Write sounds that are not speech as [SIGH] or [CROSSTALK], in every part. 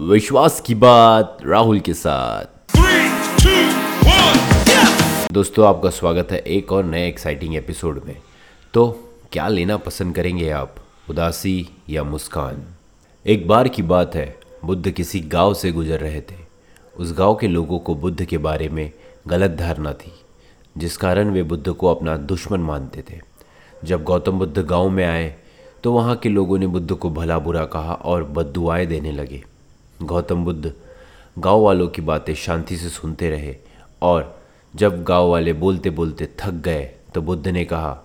विश्वास की बात राहुल के साथ। Three, two, one. दोस्तों आपका स्वागत है एक और नए एक्साइटिंग एपिसोड में। तो क्या लेना पसंद करेंगे आप? उदासी या मुस्कान? एक बार की बात है बुद्ध किसी गाँव से गुजर रहे थे। उस गाँव के लोगों को बुद्ध के बारे में गलत धारणा थी जिस कारण वे बुद्ध को अपना दुश्मन मानते थे। जब गौतम बुद्ध गाँव में आए तो वहाँ के लोगों ने बुद्ध को भला बुरा कहा और बददुआएँ देने लगे। गौतम बुद्ध गाँव वालों की बातें शांति से सुनते रहे और जब गाँव वाले बोलते बोलते थक गए तो बुद्ध ने कहा,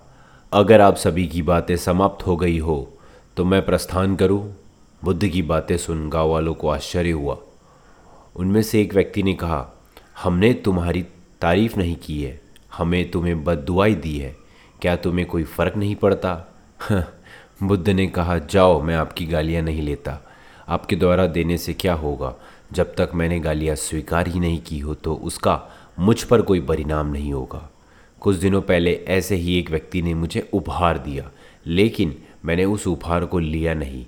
अगर आप सभी की बातें समाप्त हो गई हो तो मैं प्रस्थान करूँ? बुद्ध की बातें सुन गाँव वालों को आश्चर्य हुआ उनमें से एक व्यक्ति ने कहा, हमने तुम्हारी तारीफ़ नहीं की है, हमें तुम्हें बददुआई दी है, क्या तुम्हें कोई फ़र्क नहीं पड़ता [LAUGHS] बुद्ध ने कहा, जाओ, मैं आपकी गालियाँ नहीं लेता आपके द्वारा देने से क्या होगा? जब तक मैंने गालियाँ स्वीकार ही नहीं की हो तो उसका मुझ पर कोई परिणाम नहीं होगा। कुछ दिनों पहले ऐसे ही एक व्यक्ति ने मुझे उपहार दिया, लेकिन मैंने उस उपहार को लिया नहीं।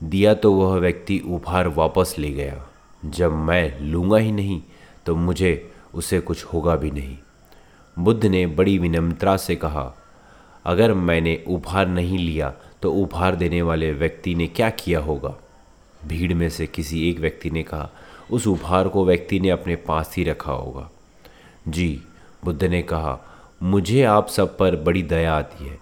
दिया तो वह व्यक्ति उपहार वापस ले गया। जब मैं लूँगा ही नहीं तो मुझे उसे कुछ होगा भी नहीं। बुद्ध ने बड़ी विनम्रता से कहा, अगर मैंने उपहार नहीं लिया तो उपहार देने वाले व्यक्ति ने क्या किया होगा? भीड़ में से किसी एक व्यक्ति ने कहा, उस उपहार को व्यक्ति ने अपने पास ही रखा होगा। जी, बुद्ध ने कहा, मुझे आप सब पर बड़ी दया आती है,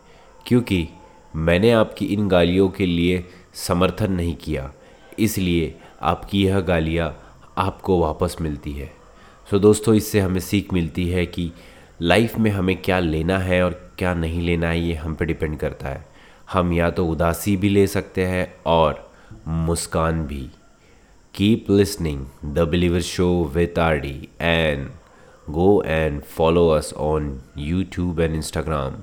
क्योंकि मैंने आपकी इन गालियों के लिए समर्थन नहीं किया। इसलिए आपकी यह गालियाँ आपको वापस मिलती है। सो दोस्तों, इससे हमें सीख मिलती है कि लाइफ में हमें क्या लेना है और क्या नहीं लेना है, ये हम पे डिपेंड करता है। हम या तो उदासी भी ले सकते हैं और मुस्कान भी keep listening the believer show with R D and go and follow us on YouTube and Instagram.